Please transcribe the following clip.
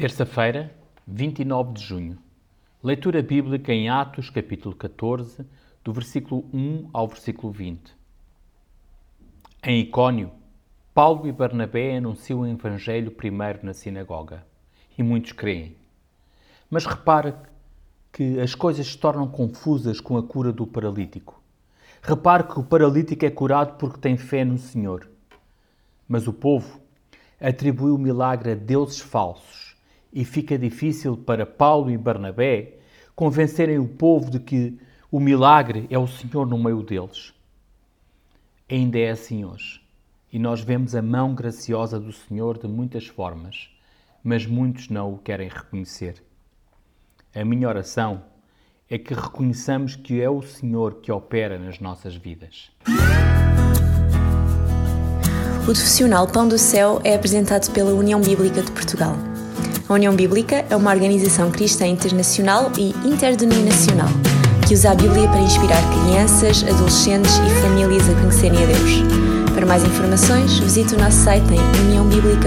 Terça-feira, 29 de junho. Leitura bíblica em Atos, capítulo 14, do versículo 1 ao versículo 20. Em Icónio, Paulo e Barnabé anunciam o Evangelho primeiro na sinagoga e muitos creem. Mas repara que as coisas se tornam confusas com a cura do paralítico. Repare que o paralítico é curado porque tem fé no Senhor. Mas o povo atribui o milagre a deuses falsos e fica difícil para Paulo e Barnabé convencerem o povo de que o milagre é o Senhor no meio deles. Ainda é assim hoje. E nós vemos a mão graciosa do Senhor de muitas formas, mas muitos não o querem reconhecer. A minha oração é que reconheçamos que é o Senhor que opera nas nossas vidas. O profissional Pão do Céu é apresentado pela União Bíblica de Portugal. A União Bíblica é uma organização cristã internacional e interdenominacional que usa a Bíblia para inspirar crianças, adolescentes e famílias a conhecerem a Deus. Para mais informações, visite o nosso site em uniãobíblica.com.